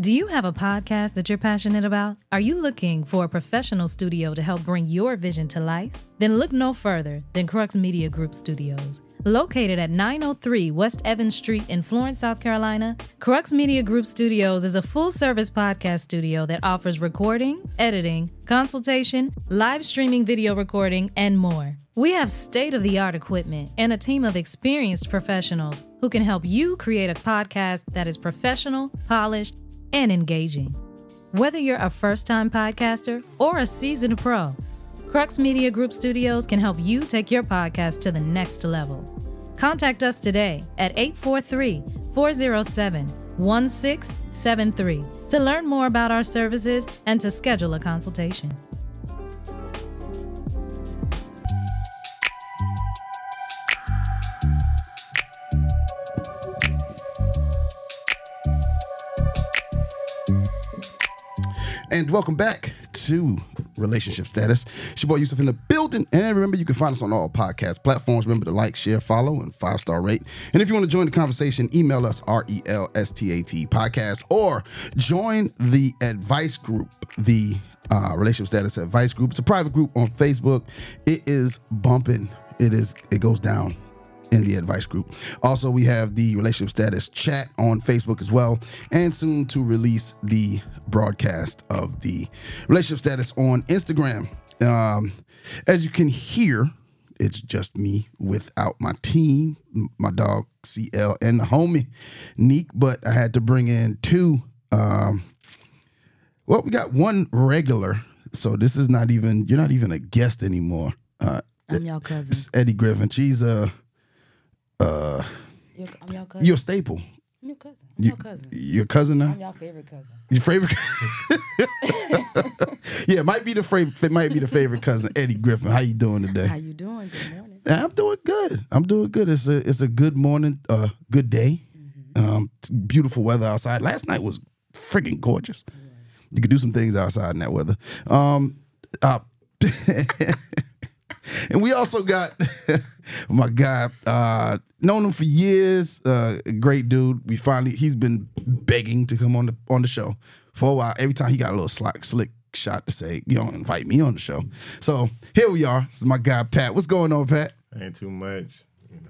Do you have a podcast that you're passionate about? Are you looking for a professional studio to help bring your vision to life? Then look no further than Crux Media Group Studios. Located at 903 West Evans Street in Florence, South Carolina, Crux Media Group Studios is a full service podcast studio that offers recording, editing, consultation, live streaming video recording, and more. We have state of the art equipment and a team of experienced professionals who can help you create a podcast that is professional, polished, and engaging. Whether you're a first time podcaster or a seasoned pro, Crux Media Group Studios can help you take your podcast to the next level. Contact us today at 843 407 1673 to learn more about our services and to schedule a consultation. And welcome back to Relationship Status. It's your boy Yusuf in the building. And remember, you can find us on all podcast platforms. Remember to like, share, follow, and five star rate. And if you want to join the conversation, email us R E L S T A T podcast or join the advice group, the uh, Relationship Status Advice Group. It's a private group on Facebook. It is bumping. It is. It goes down in the advice group. Also, we have the relationship status chat on Facebook as well, and soon to release the broadcast of the relationship status on Instagram. Um, as you can hear, it's just me without my team, my dog CL and the homie Nique, but I had to bring in two. Um, well, we got one regular, so this is not even you're not even a guest anymore. Uh, I'm y'all cousin. Eddie Griffin. She's a uh, I'm y'all cousin. you're a staple. I'm your cousin. I'm You, your cousin. your cousin now. I'm y'all favorite cousin. Your favorite? yeah, it might be the favorite. It might be the favorite cousin, Eddie Griffin. How you doing today? How you doing? Good morning. I'm doing good. I'm doing good. It's a it's a good morning, uh, good day. Um, beautiful weather outside. Last night was freaking gorgeous. You could do some things outside in that weather. Um, uh, and we also got my guy. Uh, known him for years. Uh, great dude. We finally he's been begging to come on the on the show for a while. Every time he got a little slack, slick shot to say, you don't invite me on the show. So here we are. This is my guy Pat. What's going on, Pat? Ain't too much.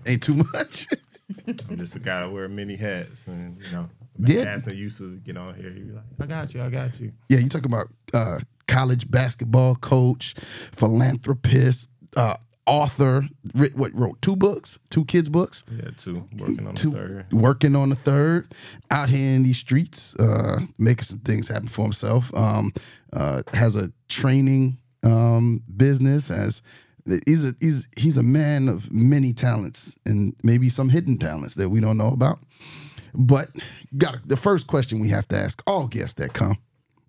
Ain't too much. I'm just a guy that wear many hats, and you know, Yeah. and used to get on here. he'd be like, "I got you, I got you." yeah, you talking about uh, college basketball coach, philanthropist, uh, author. Writ, what wrote two books, two kids books. Yeah, two working on two, the third. working on the third, out here in these streets, uh, making some things happen for himself. Um, uh, has a training um, business. Has he's a he's he's a man of many talents and maybe some hidden talents that we don't know about. But got the first question we have to ask all guests that come,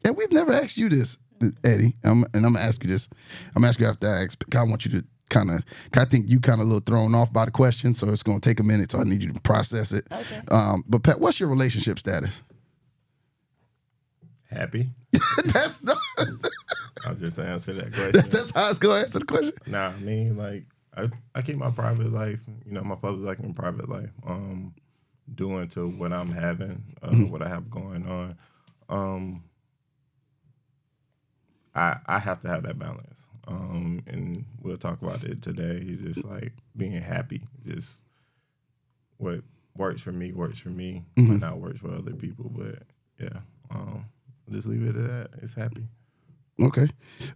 and we've never asked you this, Eddie. Um, and I'm gonna ask you this. I'm asking you after I ask. I want you to kind of. I think you kind of a little thrown off by the question, so it's gonna take a minute. So I need you to process it. Okay. Um, but Pat, what's your relationship status? Happy. that's not, I'll just answer that question. that's that's how it's gonna answer the question. Nah, I mean, like, I, I keep my private life, you know, my public life and private life, um, doing to what I'm having, uh, Mm-hmm. what I have going on. Um, I I have to have that balance. Um, and we'll talk about it today. It's just like being happy, just what works for me works for me, Mm-hmm. might not works for other people, but yeah, um, just leave it at that. It's happy. Okay.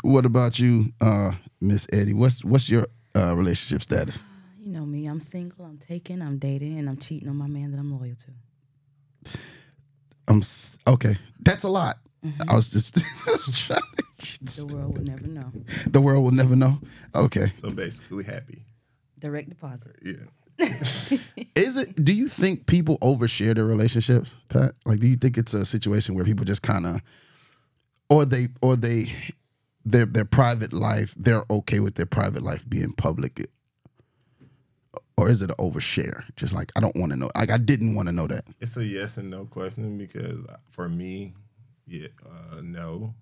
What about you, uh, Miss Eddie? What's what's your uh, relationship status? You know me. I'm single. I'm taken. I'm dating, and I'm cheating on my man that I'm loyal to. I'm s- okay. That's a lot. Mm-hmm. I was just trying to- The world will never know. the world will never know. Okay. So basically, happy. Direct deposit. Yeah. Is it? Do you think people overshare their relationships, Pat? Like, do you think it's a situation where people just kind of, or they, or they, their their private life, they're okay with their private life being public, or is it an overshare? Just like I don't want to know. Like I didn't want to know that. It's a yes and no question because for me, yeah, uh, no.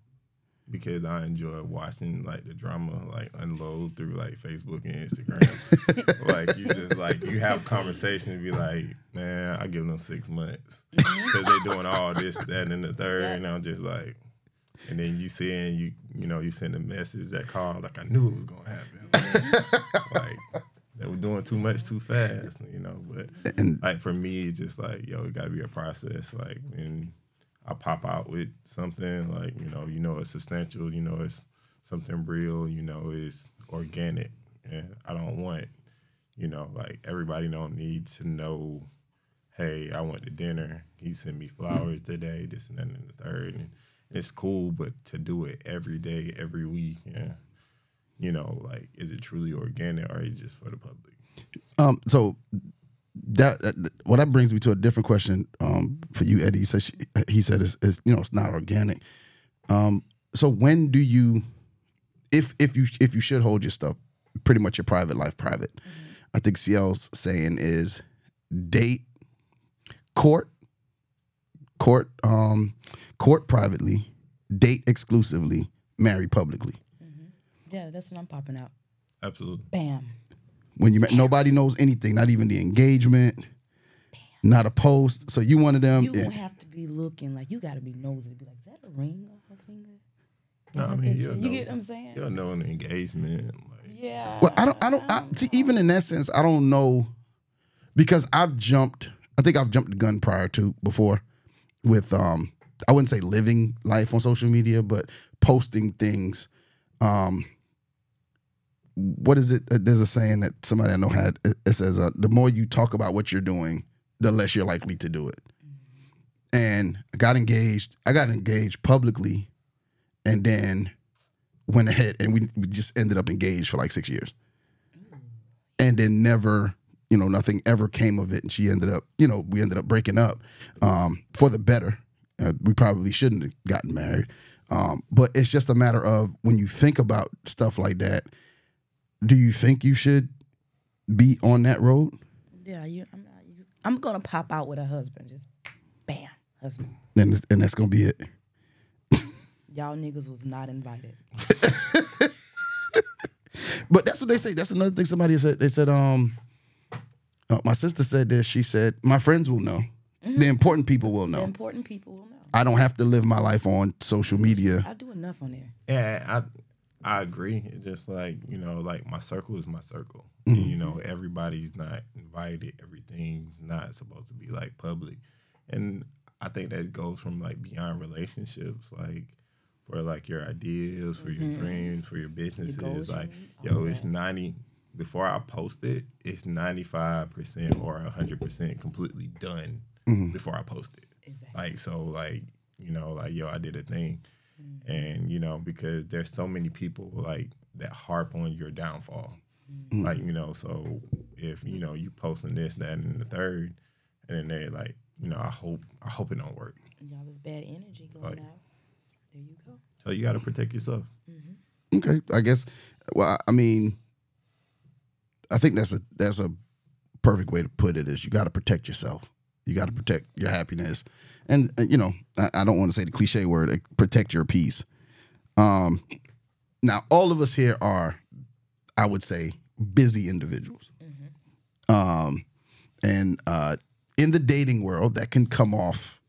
Because I enjoy watching like the drama like unload through like Facebook and Instagram. like you just like you have conversation and be like, man, I give them six months mm-hmm. because they're doing all this, that, and the third, and I'm just like, and then you see and you you know you send a message that call like I knew it was gonna happen. like they were doing too much too fast, you know. But And- like for me, it's just like yo, it got to be a process. Like and I pop out with something like you know, you know, it's substantial. You know, it's something real. You know, it's organic, and I don't want you know like everybody don't need to know. Hey, I went to dinner. He sent me flowers today. This and that and the third. And it's cool, but to do it every day, every week, yeah. You know, like, is it truly organic or is it just for the public? Um, so that, that well, that brings me to a different question. Um, for you, Eddie, he said she, he said it's, it's you know it's not organic. Um, so when do you, if if you if you should hold your stuff, pretty much your private life private, I think CL's saying is date, court, court, um, court privately, date exclusively, marry publicly. Yeah, that's what I'm popping out. Absolutely. Bam. When you met nobody knows anything, not even the engagement, not a post. So you one of them. You yeah. don't have to be looking like you got to be nosy to be like, is that a ring on her finger? No, I mean, you'll you know, get what I'm saying? you'll know in the engagement. Like, Yeah. Well, I don't. I don't. I, see, even in that sense, I don't know because I've jumped. I think I've jumped the gun prior to before with um. I wouldn't say living life on social media, but posting things. Um. What is it? uh, There's a saying that somebody I know had. It, says, uh, "The more you talk about what you're doing, the less you're likely to do it." And I got engaged. I got engaged publicly, and then went ahead and we, we just ended up engaged for like six years and then never you know nothing ever came of it and she ended up you know we ended up breaking up um, for the better uh, we probably shouldn't have gotten married um, but it's just a matter of when you think about stuff like that do you think you should be on that road Yeah, you. I'm not. You, I'm gonna pop out with a husband. Just bam, husband. and, and that's gonna be it Y'all niggas was not invited. But that's what they say. That's another thing somebody said. They said, um, uh, my sister said this. She said, my friends will know. The important people will The know. important people will know. I don't have to live my life on social media. I do enough on there. Yeah, I I agree. It's just like you know, like my circle is my circle. And, you know, everybody's not invited. Everything's not supposed to be like public, and I think that goes from like beyond relationships, like for like your ideas, for your dreams, for your businesses. goals like, need, yo, it's ninety. Before I post it, it's ninety five percent or hundred percent completely done before I post it. Exactly. Like so, like you know, like yo, I did a thing, and you know, because there's so many people like that harp on your downfall. Mm. Like you know, so if you know you posting this, that, and the third, and then they like, you know, I hope, I hope it don't work. Y'all this bad energy going Like- out. There you go. So you got to protect yourself. Mm-hmm. Okay, I guess. Well, I- I mean, I think that's a that's a perfect way to put it. Is you got to protect yourself. You got to protect your happiness, and, uh, you know, I, I don't want to say the cliche word, uh, protect your peace. Um, now all of us here are, I would say, busy individuals. Um, and uh, in the dating world, that can come off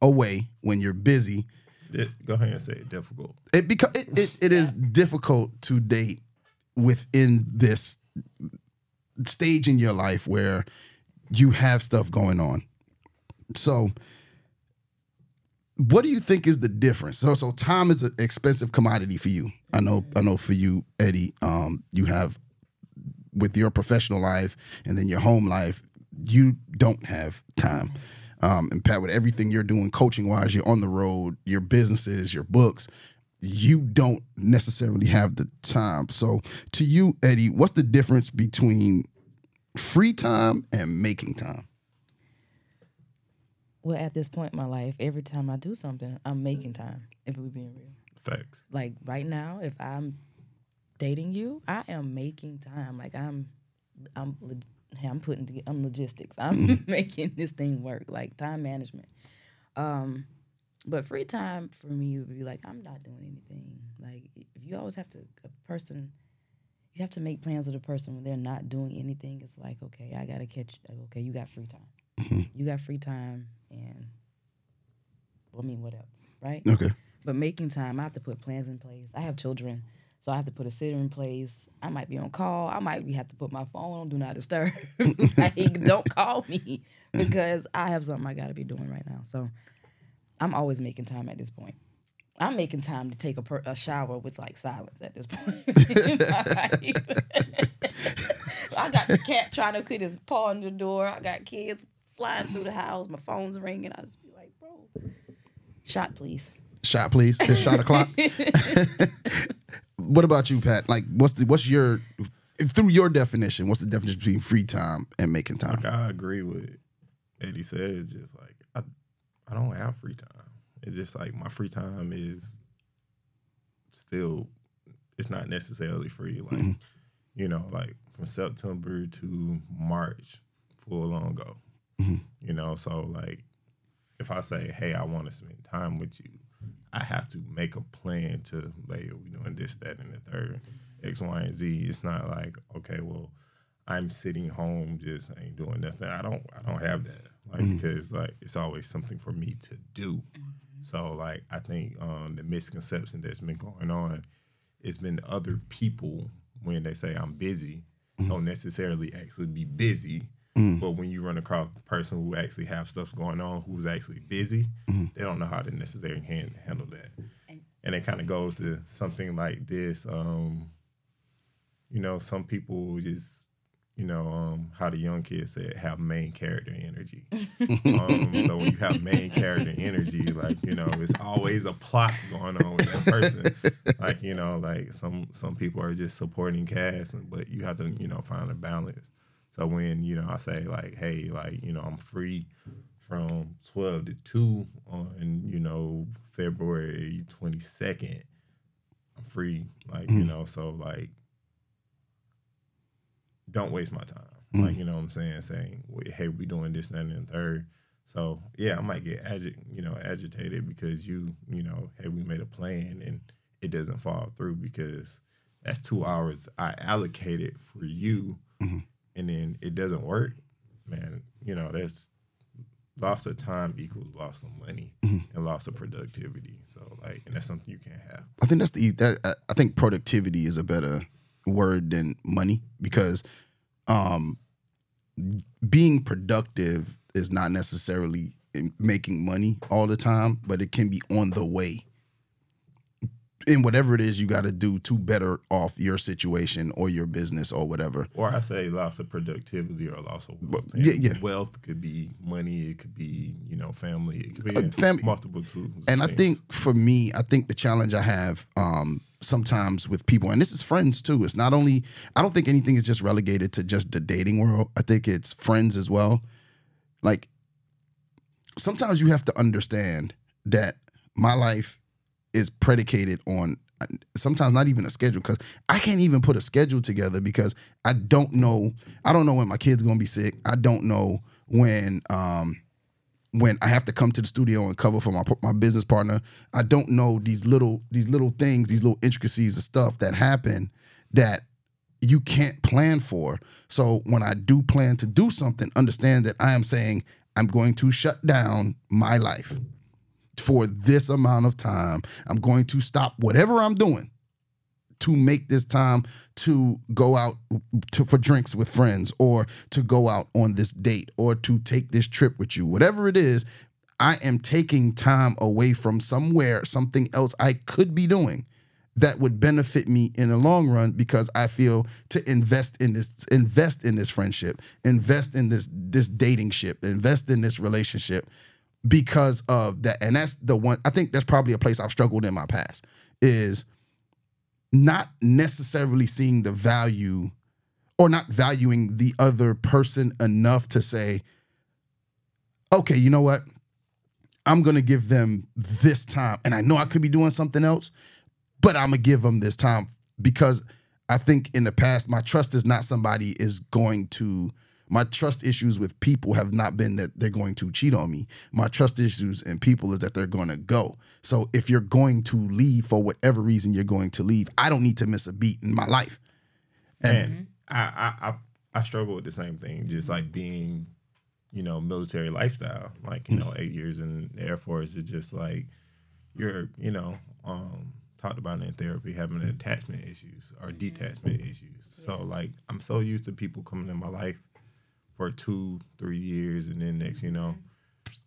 away when you're busy It, go ahead and say it. Difficult. it because it, it, it is difficult to date within this stage in your life where you have stuff going on. So what do you think is the difference? So so time is an expensive commodity for you. I know I know for you, Eddie, um, you have with your professional life and then your home life, you don't have time. Um, and Pat, with everything you're doing coaching wise, you're on the road, your businesses, your books, you don't necessarily have the time. So, to you, Eddie, what's the difference between free time and making time? Well, at this point in my life, every time I do something, I'm making time. If we're being real, Facts. like right now, if I'm dating you, I am making time. Like I'm, I'm, I'm putting, toge- I'm logistics. I'm making this thing work. Like time management. Um, But free time for me would be like I'm not doing anything. Like if you always have to a person, you have to make plans with a person when they're not doing anything. It's like okay, I gotta catch. Okay, you got free time. Mm-hmm. You got free time, and I mean, what else, right? Okay. But making time, I have to put plans in place. I have children, so I have to put a sitter in place. I might be on call. I might have to put my phone on do not disturb. like, don't call me because I have something I got to be doing right now. So I'm always making time at this point. I'm making time to take a, per, a shower with like silence at this point. I got the cat trying to put his paw on the door. I got kids flying through the house. My phone's ringing. I just be like, bro, shot please. Shot, please. Just shot o'clock. what about you, Pat? Like, what's the what's your through your definition? What's the definition between free time and making time? Like I agree with Eddie said. It's just like I, I don't have free time. It's just like my free time is still, it's not necessarily free. Like Mm-hmm. you know, like from September to March, full on go. Mm-hmm. You know, so like if I say, hey, I want to spend time with you, I have to make a plan to like we doing this, that, and the third, X, Y, and Z. It's not like okay, well, I'm sitting home just ain't doing nothing. I don't I don't have that like because like it's always something for me to do. So like I think um, the misconception that's been going on, it's been other people when they say I'm busy, don't necessarily actually be busy. But when you run across a person who actually have stuff going on, who's actually busy, they don't know how to necessarily hand, handle that. And it kind of goes to something like this. Um, you know, some people just, you know, um, how the young kids said, have main character energy. um, so when you have main character energy, like you know, it's always a plot going on with that person. like you know, like some some people are just supporting cast, but you have to you know find a balance. So when you know I say like, hey, like you know, I'm free from twelve to two on you know February twenty second. I'm free, like you mm. know, so like don't waste my time. Mm. Like, you know what I'm saying? Saying, hey, we doing this, that, and the third. So yeah, I might get agi- you know, agitated because you, you know, hey, we made a plan and it doesn't fall through because that's two hours I allocated for you mm-hmm. And then it doesn't work, man, you know, that's loss of time equals loss of money and loss of productivity. So like and that's something you can't have. I think that's the that I- I think productivity is a better word than money because um being productive is not necessarily making money all the time, but it can be on the way. In whatever it is you got to do to better off your situation or your business or whatever. Or I say loss of productivity or loss of wealth. yeah, And yeah. Wealth could be money, it could be, you know, family, it could be Uh, fam- multiple tools. And I think for me, I think the challenge I have um, sometimes with people, and this is friends too. It's not only I don't think anything is just relegated to just the dating world. I think it's friends as well. Like sometimes you have to understand that my life is predicated on uh, sometimes not even a schedule because I can't even put a schedule together because I don't know I don't know when my kid's gonna be sick. I don't know when um when I have to come to the studio and cover for my my business partner. I don't know these little these little things, these little intricacies of stuff that happen that you can't plan for. So when I do plan to do something, understand that I am saying I'm going to shut down my life for this amount of time. I'm going to stop whatever I'm doing to make this time to go out to for drinks with friends or to go out on this date or to take this trip with you. Whatever it is, I am taking time away from somewhere, something else I could be doing that would benefit me in the long run because I feel to invest in this invest in this friendship, invest in this this dating ship, invest in this relationship because of that. And that's the one I think that's probably a place I've struggled in my past is not necessarily seeing the value or not valuing the other person enough to say, okay, you know what? I'm going to give them this time. And I know I could be doing something else, but I'm going to give them this time because I think in the past, my trust is not somebody is going to My trust issues with people have not been that they're going to cheat on me. My trust issues in people is that they're going to go. So if you're going to leave for whatever reason you're going to leave, I don't need to miss a beat in my life. And I, I I I struggle with the same thing, just like being, you know, military lifestyle. Like you know, eight years in the Air Force is just like you're, you know, um, talked about in therapy having attachment issues or detachment issues. So like I'm so used to people coming in my life for two, three years, and then next, you know,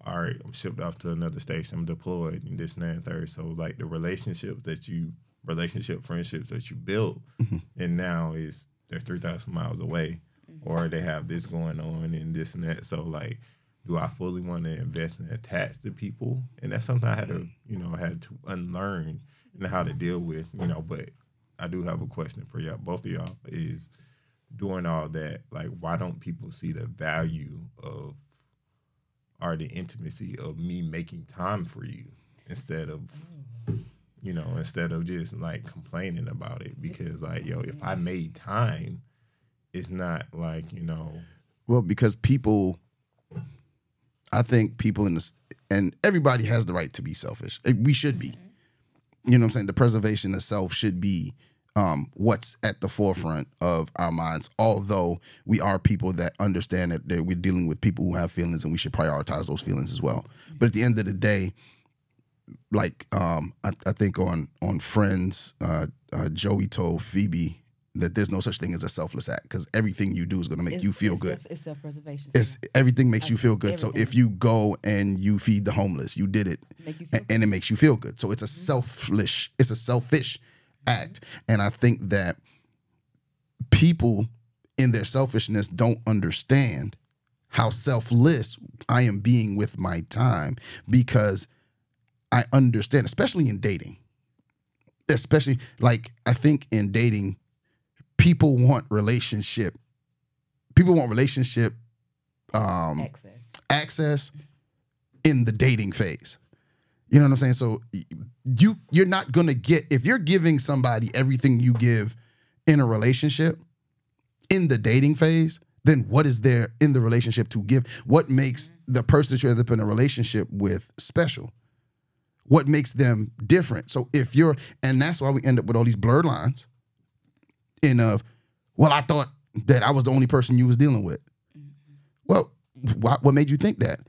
all right, I'm shipped off to another station, I'm deployed, and this and that and third. So like the relationships that you, relationship friendships that you built, mm-hmm. and now is they're three thousand miles away, mm-hmm. or they have this going on and this and that. So like, do I fully want to invest and attach to people? And that's something I had to, you know, had to unlearn and how to deal with, you know. But I do have a question for y'all, both of y'all, is doing all that, like, why don't people see the value of or the intimacy of me making time for you instead of you know instead of just like complaining about it because like yo if i made time it's not like you know Well, because people, I think people in this, and everybody has the right to be selfish. We should be. You know what I'm saying? The preservation of self should be um, what's at the forefront of our minds. Although we are people that understand that, that we're dealing with people who have feelings and we should prioritize those feelings as well. But at the end of the day, like um, I, I think on on Friends, uh, uh, Joey told Phoebe that there's no such thing as a selfless act because everything you do is going to make It's- you feel it's good Self, it's self preservation. it's everything makes you feel good. So if you go and you feed the homeless, you did it, feel and, it makes you feel good. So it's a selfish, it's a selfish act, and I think that people in their selfishness don't understand how selfless I am being with my time because I understand, especially in dating, especially like I think in dating, people want relationship. People want relationship um, access. access in the dating phase. You know what I'm saying? So you you're not gonna get if you're giving somebody everything you give in a relationship in the dating phase, then what is there in the relationship to give? What makes mm-hmm. the person that you end up in a relationship with special? What makes them different? So if you're and that's why we end up with all these blurred lines in of, well, I thought that I was the only person you was dealing with. Mm-hmm. Well, why, what made you think that?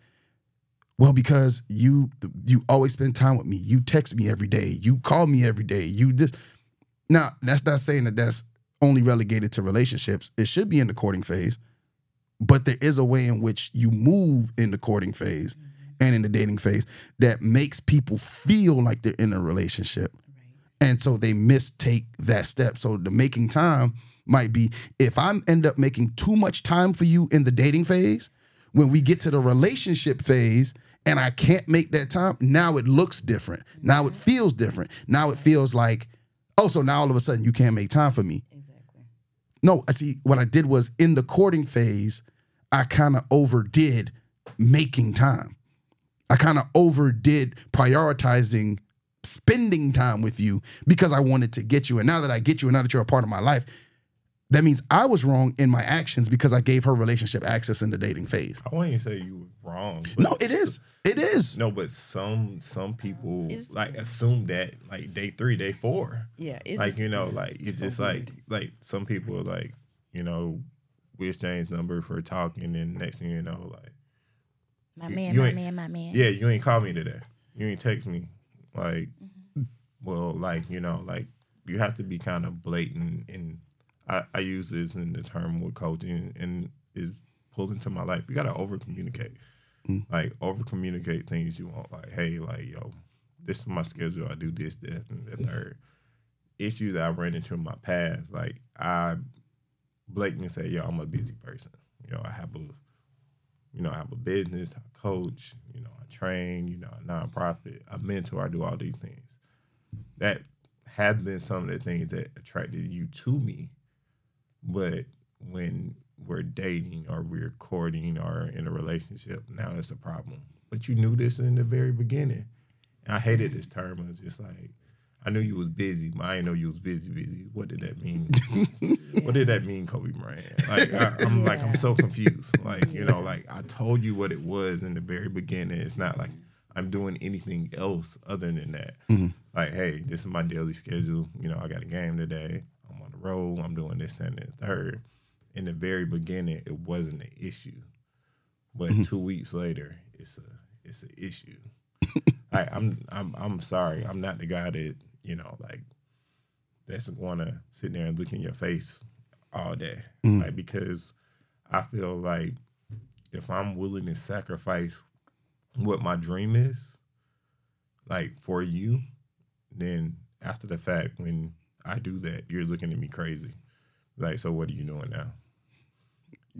Well, because you you always spend time with me. You text me every day. You call me every day. You just now that's not saying that that's only relegated to relationships. It should be in the courting phase, but there is a way in which you move in the courting phase mm-hmm. and in the dating phase that makes people feel like they're in a relationship. And so they mistake that step. So the making time might be if I end up making too much time for you in the dating phase, when we get to the relationship phase and I can't make that time, now it looks different. Now it mm-hmm. feels different. Now it feels like, oh, so now all of a sudden you can't make time for me. Exactly. No, I see what I did was in the courting phase, I kind of overdid making time. I kind of overdid prioritizing spending time with you because I wanted to get you. And now that I get you and now that you're a part of my life, that means I was wrong in my actions because I gave her relationship access in the dating phase. i wouldn't even say you were wrong No, it is. It is. no but some some people It's- like assume that like day three day four Yeah. It's like just- you know like it's so just like like some people like you know we exchange number for talking and next thing you know like my man, my man, my man. yeah you ain't call me today you ain't text me like Mm-hmm. well like you know like you have to be kind of blatant and I, I use this in the term with coaching and is pulled into my life. You gotta over communicate hmm. like over communicate things you want. Like hey like yo this is my schedule. I do this that and the hmm. third. Issues that i ran into in my past like i blatantly say yo i'm a busy person. You know i have a you know, I have a business, I coach, you know, I train, you know, a nonprofit, I mentor, I do all these things. That have been some of the things that attracted you to me. But when we're dating or we're courting or in a relationship, now it's a problem. But you knew this in the very beginning. And I hated this term. I was just like, I knew you was busy, but I didn't know you was busy, busy. What did that mean? What did that mean, Kobe Bryant? Like I, I'm like I'm so confused. Like you know, like I told you what it was in the very beginning. It's not like I'm doing anything else other than that. Mm-hmm. Like, hey, this is my daily schedule. You know, I got a game today. I'm road. I'm doing this, that, and the third. In the very beginning, it wasn't an issue, but mm-hmm. two weeks later, it's a it's an issue. I, I'm I'm I'm sorry. I'm not the guy that you know like that's going to sit there and look in your face all day, mm-hmm. like because I feel like if I'm willing to sacrifice what my dream is, like for you, then after the fact, when I do that, you're looking at me crazy. Like, so what are you doing now?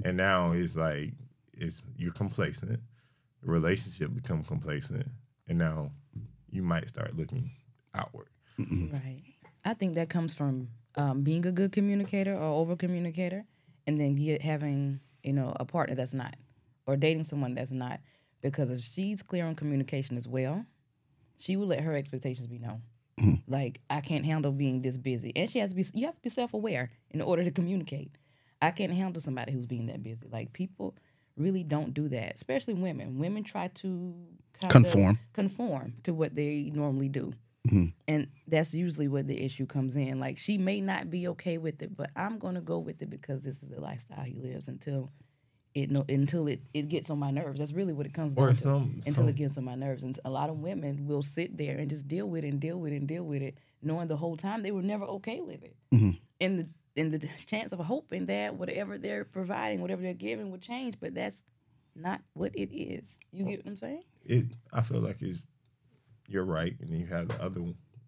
And now it's like it's you're complacent. The relationship become complacent, and now you might start looking outward. Right. I think that comes from um, being a good communicator or over communicator, and then get, having you know a partner that's not, or dating someone that's not. Because if she's clear on communication as well, she will let her expectations be known. Like I can't handle being this busy, and she has to be. You have to be self aware in order to communicate. I can't handle somebody who's being that busy. Like people really don't do that, especially women. Women try to Conform. conform to what they normally do. Mm-hmm. And that's usually where the issue comes in. Like she may not be okay with it, but I'm gonna go with it because this is the lifestyle he lives until it no until it, it gets on my nerves. That's really what it comes Or down to. some- until some- it gets on my nerves. And a lot of women will sit there and just deal with it and deal with it and deal with it, knowing the whole time they were never okay with it. Mm-hmm. And the and the chance of hoping that whatever they're providing, whatever they're giving would change, but that's not what it is. You get what I'm saying? it I feel like it's you're right, and then you have the other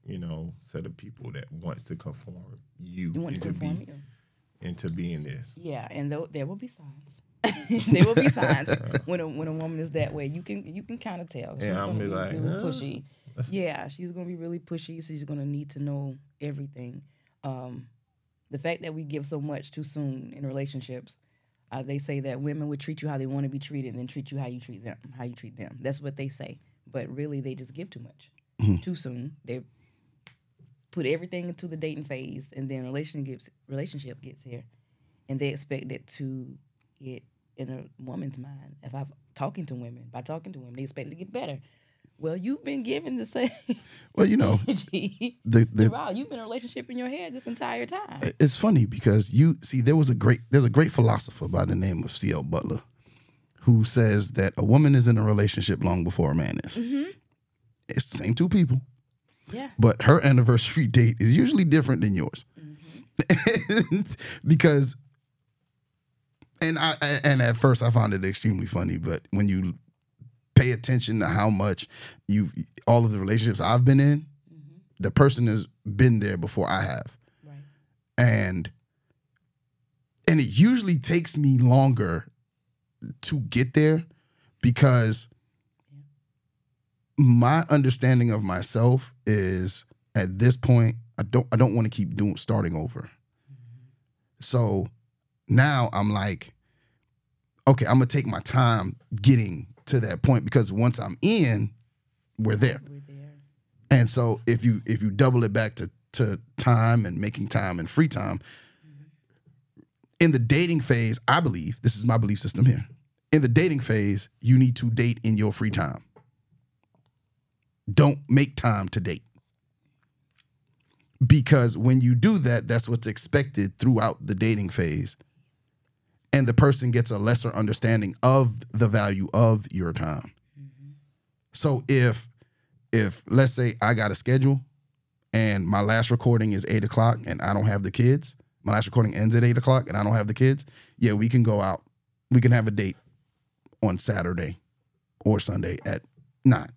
you know set of people that wants to conform you, You want to into conform be you. into being this. Yeah, and though there will be signs. there will be signs when a when a woman is that way. You can you can kind of tell. She's Yeah, I'm gonna be be like, really huh? pushy. Yeah, she's gonna be really pushy. So She's gonna need to know everything. Um, the fact that we give so much too soon in relationships, uh, they say that women would treat you how they want to be treated, and then treat you how you treat them. How you treat them. That's what they say. But really, they just give too much too soon. They put everything into the dating phase, and then relationship gets relationship gets here, and they expect it to get in a woman's mind. If I'm talking to women, by talking to women, they expect it to get better. Well, you've been given the same Well, you know, the, the. You've been in a relationship in your head this entire time. it's funny because you see there was a great there's a great philosopher by the name of C.L. Butler who says that a woman is in a relationship long before a man is. Mm-hmm. It's the same two people, Yeah. but her anniversary date is usually different than yours. Mm-hmm. because and I and at first I found it extremely funny, but when you pay attention to how much you all of the relationships I've been in, mm-hmm. the person has been there before I have Right. and and it usually takes me longer to get there because my understanding of myself is at this point I don't I don't want to keep doing starting over. Mm-hmm. So now I'm like okay, I'm to take my time getting to that point because once I'm in we're there. We're there. And so if you if you double it back to to time and making time and free time in the dating phase, I believe this is my belief system here. In the dating phase, you need to date in your free time. Don't make time to date. Because when you do that, that's what's expected throughout the dating phase. And the person gets a lesser understanding of the value of your time. Mm-hmm. So if if let's say I got a schedule and my last recording is eight o'clock and I don't have the kids, my last recording ends at eight o'clock and I don't have the kids, yeah, we can go out. We can have a date on Saturday or Sunday at nine.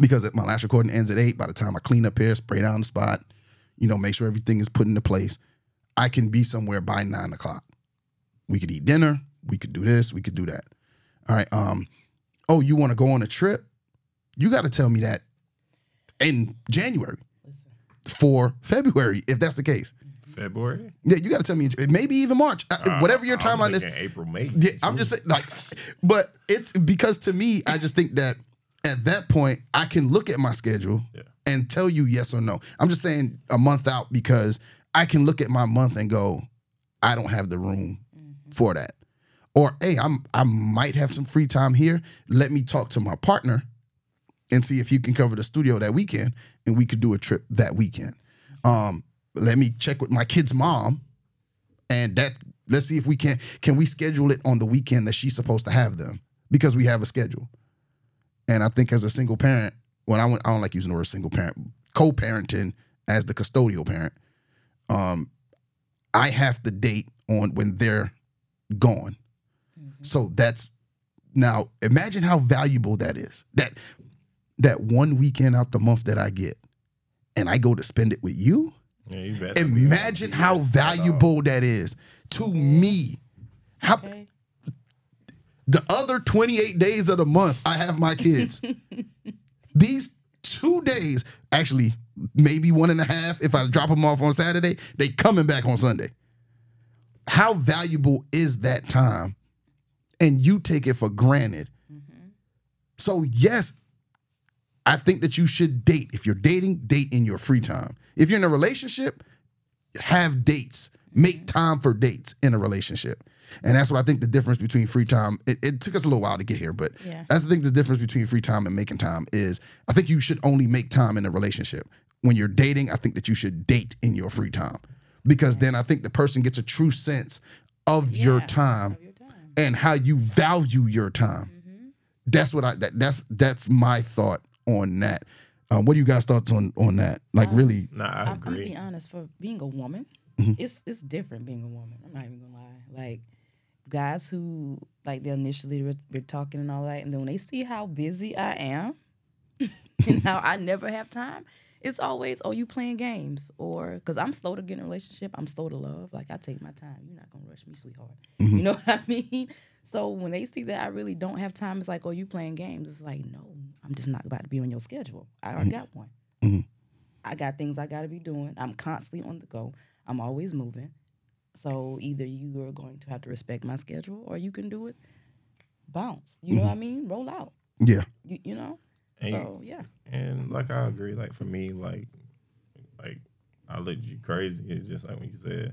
Because if my last recording ends at eight, by the time I clean up here, spray down the spot, you know, make sure everything is put into place, I can be somewhere by nine o'clock. We could eat dinner, we could do this, we could do that. All right. Um, oh, you want to go on a trip? You got to tell me that in January Listen. for February, if that's the case. February, Yeah, you got to tell me, maybe even March, Uh, whatever your timeline is. thinking April, May. Yeah, I'm just saying, like, but it's because to me, I just think that at that point, I can look at my schedule Yeah. and and tell you yes or no. I'm just saying a month out because I can look at my month and go, I don't have the room for that. Or hey, I'm I might have some free time here. Let me talk to my partner and see if you can cover the studio that weekend and we could do a trip that weekend. Um, let me check with my kid's mom and that let's see if we can can we schedule it on the weekend that she's supposed to have them because we have a schedule. And I think as a single parent, when I went, I don't like using the word single parent, co-parenting as the custodial parent, um, I have to date on when they're gone. Mm-hmm. So that's now imagine how valuable that is. That that one weekend out the month that I get, and I go to spend it with you. Yeah, you Imagine how BS at all. valuable that is to me. How Okay. the other 28 days of the month, I have my kids. These two days, actually, maybe one and a half, if I drop them off on Saturday, they coming back on Sunday. How valuable is that time? And you take it for granted. Mm-hmm. So, yes, I think that you should date. If you're dating, date in your free time. If you're in a relationship, have dates. Mm-hmm. Make time for dates in a relationship. And that's what I think the difference between free time. It, it took us a little while to get here, but Yeah. that's the thing. The difference between free time and making time is I think you should only make time in a relationship. When you're dating, I think that you should date in your free time because then I think the person gets a true sense of your time of your time. and how you value your time. Mm-hmm. That's what I that, that's that's my thought on that. Um, what do you guys thoughts on on that? Like uh, really, Nah, I I'm, I'm gonna be honest. For being a woman, mm-hmm. it's it's different being a woman. I'm not even gonna lie. Like guys who like they initially were, were talking and all that, and then when they see how busy I am and how I never have time, it's always oh you playing games or because I'm slow to get in a relationship. I'm slow to love. Like I take my time. You're not gonna rush me, sweetheart. You mm-hmm. know what I mean? So when they see that I really don't have time, it's like oh you playing games. It's like no, I'm just not about to be on your schedule. I already mm-hmm. got one. Mm-hmm. I got things I got to be doing. I'm constantly on the go. I'm always moving. So either you are going to have to respect my schedule or you can do it bounce. You know what I mean? Roll out. yeah, You, you know? And, so yeah. and like I agree, like for me, like like I look at you crazy. It's just like when you said,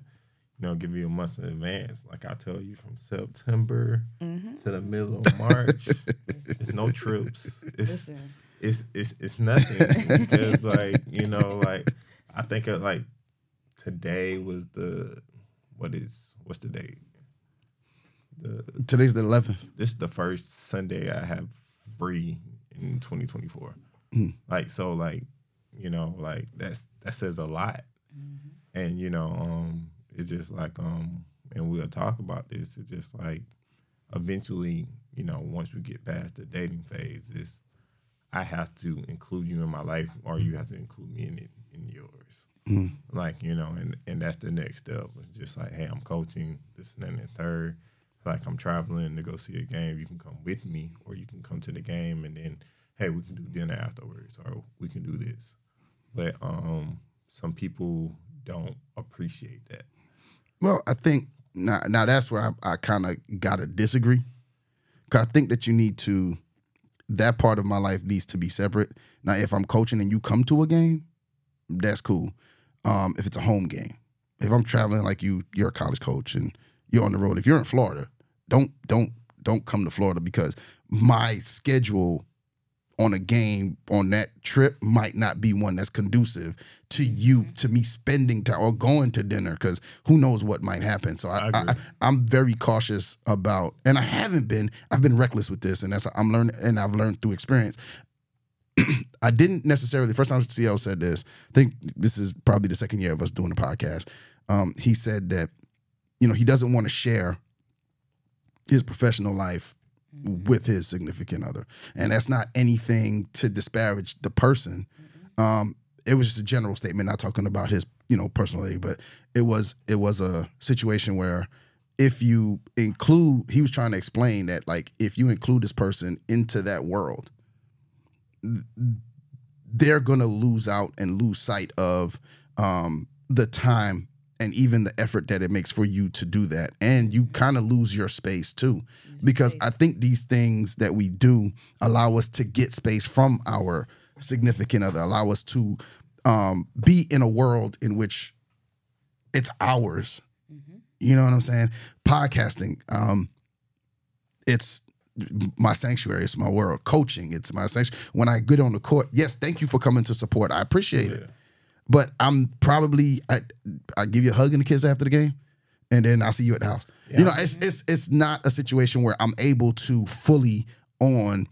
you know, give you a month in advance. Like I tell you from September Mm-hmm. to the middle of March, it's no trips. It's Listen. it's it's it's nothing because like you know like I think of like today was the what is what's the date? The today's the 11th. this is the first Sunday I have free in 2024. Like so, like you know, like that's that says a lot. And you know, um, it's just like um, and we'll talk about this. It's just like eventually, you know, once we get past the dating phase, is I have to include you in my life, or you have to include me in it in yours. Like you know, and and that's the next step. It's just like, hey, I'm coaching this and then the third. Like I'm traveling to go see a game. You can come with me, or you can come to the game, and then hey, we can do dinner afterwards, or we can do this. But um, some people don't appreciate that. Well, I think now, now that's where I, I kind of gotta disagree. Cause I think that you need to that part of my life needs to be separate. Now, if I'm coaching and you come to a game, that's cool. Um, if it's a home game, if I'm traveling like you, you're a college coach and you're on the road. If you're in Florida, don't don't don't come to Florida because my schedule on a game on that trip might not be one that's conducive to you to me spending time or going to dinner because who knows what might happen. So I, I, i'm very cautious about and i haven't been i've been reckless with this and that's i'm learning and i've learned through experience. I didn't necessarily first time cl said this i think this is probably the second year of us doing the podcast. Um, he said that you know he doesn't want to share his professional life with his significant other. And that's not anything to disparage the person. Um, it was just a general statement, not talking about his, you know, personally, but it was it was a situation where if you include he was trying to explain that like if you include this person into that world, they're gonna lose out and lose sight of um, the time and even the effort that it makes for you to do that. And you kind of lose your space too. Because I think these things that we do allow us to get space from our significant other, allow us to um, be in a world in which it's ours. You know what I'm saying? Podcasting, um, it's my sanctuary. It's my world. Coaching, it's my sanctuary. When I get on the court, yes, thank you for coming to support. I appreciate it. But I'm probably I, I give you a hug and a kiss after the game, and then I'll see you at the house. You know, it's it's it's not a situation where I'm able to fully on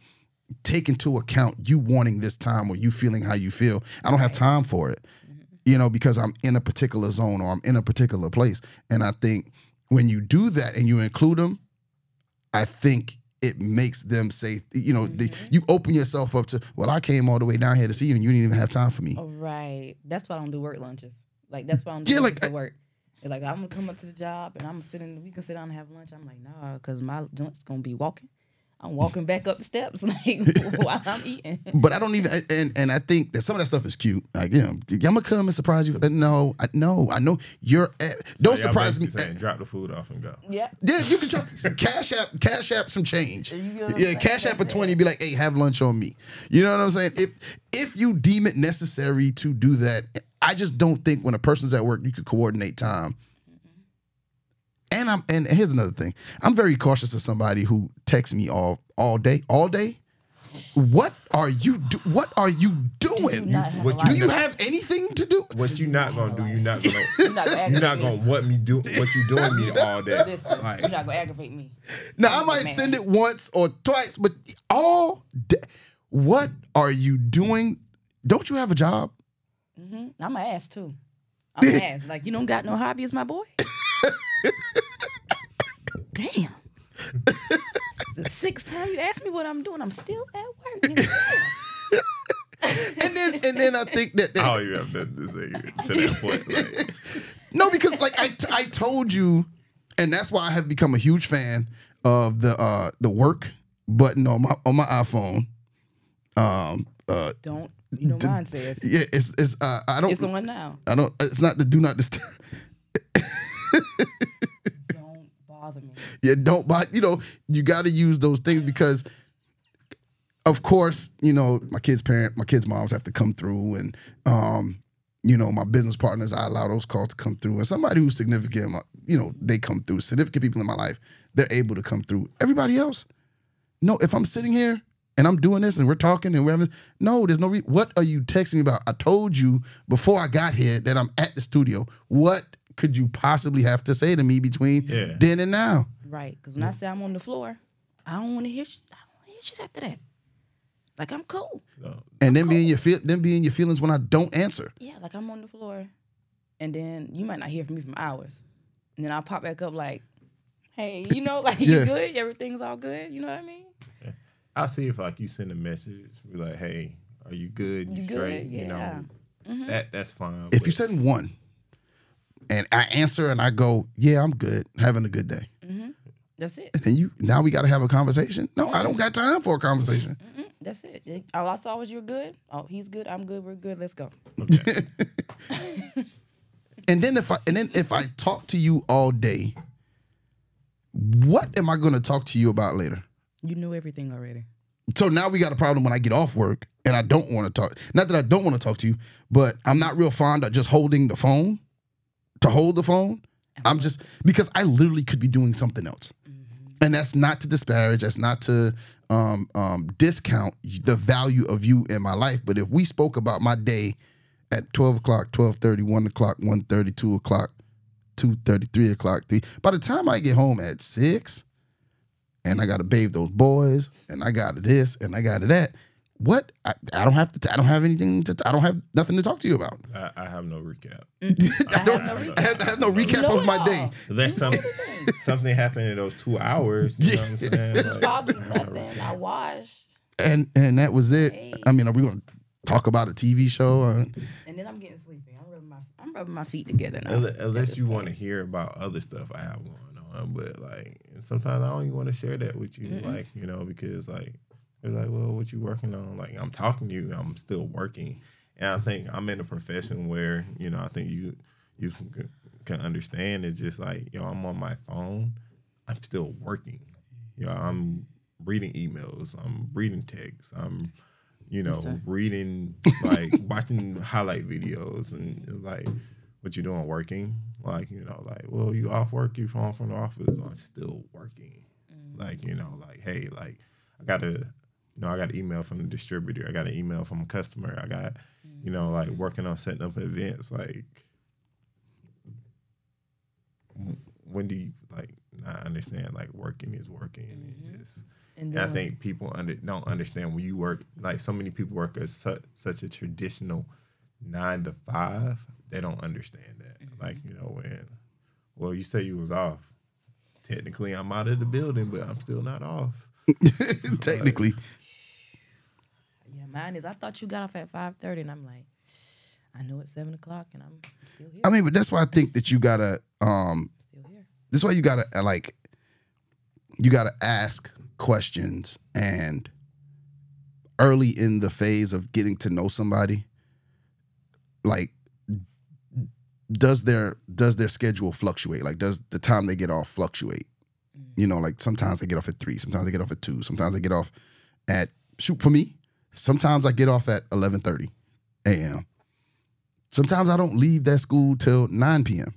take into account you wanting this time or you feeling how you feel. I don't have time for it. Mm-hmm. You know, because I'm in a particular zone or I'm in a particular place. And I think when you do that and you include them, I think it makes them say, you know, the, mm-hmm. you open yourself up to, well, I came all the way down here to see you and you didn't even have time for me. Oh, right. That's why I don't do work lunches. Like that's why I don't do Yeah, like, for work. It's like I'm gonna come up to the job and I'm gonna sit in. We can sit down and have lunch. I'm like, nah, because my lunch's gonna be walking. I'm walking back up the steps like while I'm eating. But I don't even, and and I think that some of that stuff is cute. Like, you know, I'm gonna come and surprise you. Uh, no, I no, I know you're. At, don't So surprise me. Saying, drop the food off and go. Yeah. Yeah, you can try, cash app, cash app some change. You get Yeah, saying? cash app a twenty. Be like, hey, have lunch on me. You know what I'm saying? If if you deem it necessary to do that, I just don't think when a person's at work, you could coordinate time. And I'm and here's another thing. I'm very cautious of somebody who texts me all all day, all day. What are you do? What are you doing? not have What a you lot do you have anything to do? What you not gonna do? You not gonna. You're not gonna You're not gonna what me do? What you doing me all day? Listen, Like, you're not gonna aggravate me. Now I might Man. send it once or twice, but all day, what are you doing? Don't you have a job? Mm-hmm. I'm an ass too. I'm an ass. Like you don't got no hobbies, my boy. Damn. the sixth time you asked me what I'm doing, I'm still at work. And then and then I think that, that- I don't even have nothing to say to that point. Like, no, because like I I told you, and that's why I have become a huge fan of the uh the work button on my on my iPhone. Um uh don't you know mine says yeah, it's it's uh I don't it's the one now. I don't it's not the do not disturb. Bother me. Yeah, don't buy. You know, you got to use those things because, of course, you know my kids' parent, my kids' moms have to come through, and um, you know my business partners, I allow those calls to come through, and somebody who's significant, you know, they come through. Significant people in my life, they're able to come through. Everybody else, no. If I'm sitting here and I'm doing this and we're talking and we're having, no, there's no. Re- what are you texting me about? I told you before I got here that I'm at the studio. What could you possibly have to say to me between Yeah. then and now? Right. Because when I say I'm on the floor, I don't want to hear. Sh- I don't want to hear shit after that. Like I'm cool. no, and then being your feel, then being your feelings when I don't answer. Yeah, like I'm on the floor, and then you might not hear from me from hours, and then I'll pop back up like, "Hey, you know, like Yeah. you good? Everything's all good? You know what I mean?" I'll see if like you send a message, be like, "Hey, are you good? You, You good? straight?" You Yeah. know, that that's fine. If but you send one, and I answer and I go, "Yeah, I'm good, having a good day," That's it. and you now we got to have a conversation. No, I don't got time for a conversation. Mm, That's it. It- All I saw was you're good. Oh, he's good. I'm good. We're good. Let's go. Okay. And then if I and then if I talk to you all day, what am I going to talk to you about later? You knew everything already. So now we got a problem when I get off work and I don't want to talk. Not that I don't want to talk to you, but I'm not real fond of just holding the phone to hold the phone. I'm just because I literally could be doing something else. And that's not to disparage, that's not to um, um, discount the value of you in my life. But if we spoke about my day at 12 o'clock, 12.30, 1 o'clock, 1.30, 2 o'clock, 2.30, 3 o'clock, 3, by the time I get home at 6, and I gotta bathe those boys, and I got to this, and I got to that. What I, I don't have to. I don't have anything to. I don't have nothing to talk to you about. I, I have no recap. Mm. I don't. have no I have, have no recap know of my it day. all. Unless some, something happened in those two hours. You know what I'm saying? Like, Probably nothing. I washed, and and that was it. Hey. I mean, are we going to talk about a TV show? Or, and then I'm getting sleepy. I'm rubbing my I'm rubbing my feet together now. unless, unless you want to hear about other stuff I have going on, but like sometimes I don't even want to share that with you, like you know, because like they're like, well, what you working on? Like I'm talking to you, I'm still working, and I think I'm in a profession where you know I think you you can, can understand. It's just like yo, I'm on my phone, I'm still working. You know, I'm reading emails, I'm reading texts, I'm you know, Listen. reading like watching highlight videos and like what you doing working. Like, you know, like, well, you off work, you home from the office, I'm still working. Mm. Like, you know, like, hey, like I got a you know, I got an email from the distributor, I got an email from a customer, I got, you know, like mm-hmm. working on setting up events, like when do you like not understand like working is working and mm-hmm. just And and I think people under, don't understand when you work like so many people work as such, such a traditional nine to five. They don't understand that. Mm-hmm. Like you know when, well, you say you was off. Technically, I'm out of the building, but I'm still not off. Technically, Yeah, mine is. I thought you got off at five thirty, and I'm like, I know it's seven o'clock, and I'm still here. I mean, but that's why I think that you gotta. um still here. That's why you gotta uh, like. You gotta ask questions and early in the phase of getting to know somebody. Like, does their does their schedule fluctuate? Like, does the time they get off fluctuate? You know, like sometimes they get off at three, sometimes they get off at two, sometimes they get off at shoot for me. Sometimes I get off at eleven thirty a.m. Sometimes I don't leave that school till nine p.m.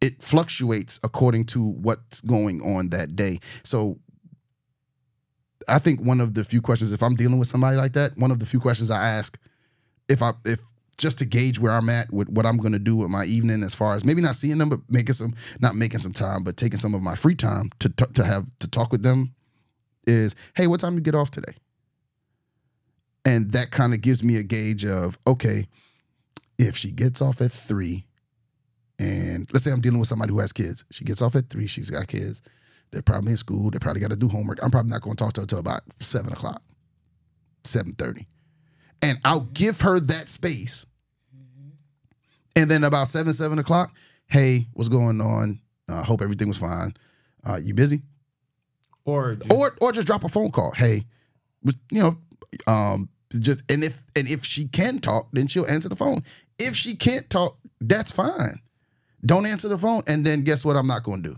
It fluctuates according to what's going on that day. So I think one of the few questions, if I'm dealing with somebody like that, one of the few questions I ask, if I if just to gauge where I'm at with what I'm gonna do with my evening, as far as maybe not seeing them, but making some not making some time, but taking some of my free time to t- to have to talk with them, is hey, what time do you get off today? And that kind of gives me a gauge of okay, if she gets off at three, and let's say I'm dealing with somebody who has kids, she gets off at three, she's got kids, they're probably in school, they probably got to do homework. I'm probably not going to talk to her till about seven o'clock, seven thirty, and I'll give her that space. And then about seven, seven o'clock, hey, what's going on? uh, hope everything was fine. Uh, you busy? Or just, or or just drop a phone call. Hey, you know, um, just and if and if she can talk, then she'll answer the phone. If she can't talk, that's fine. Don't answer the phone, and then guess what? I'm not going to do.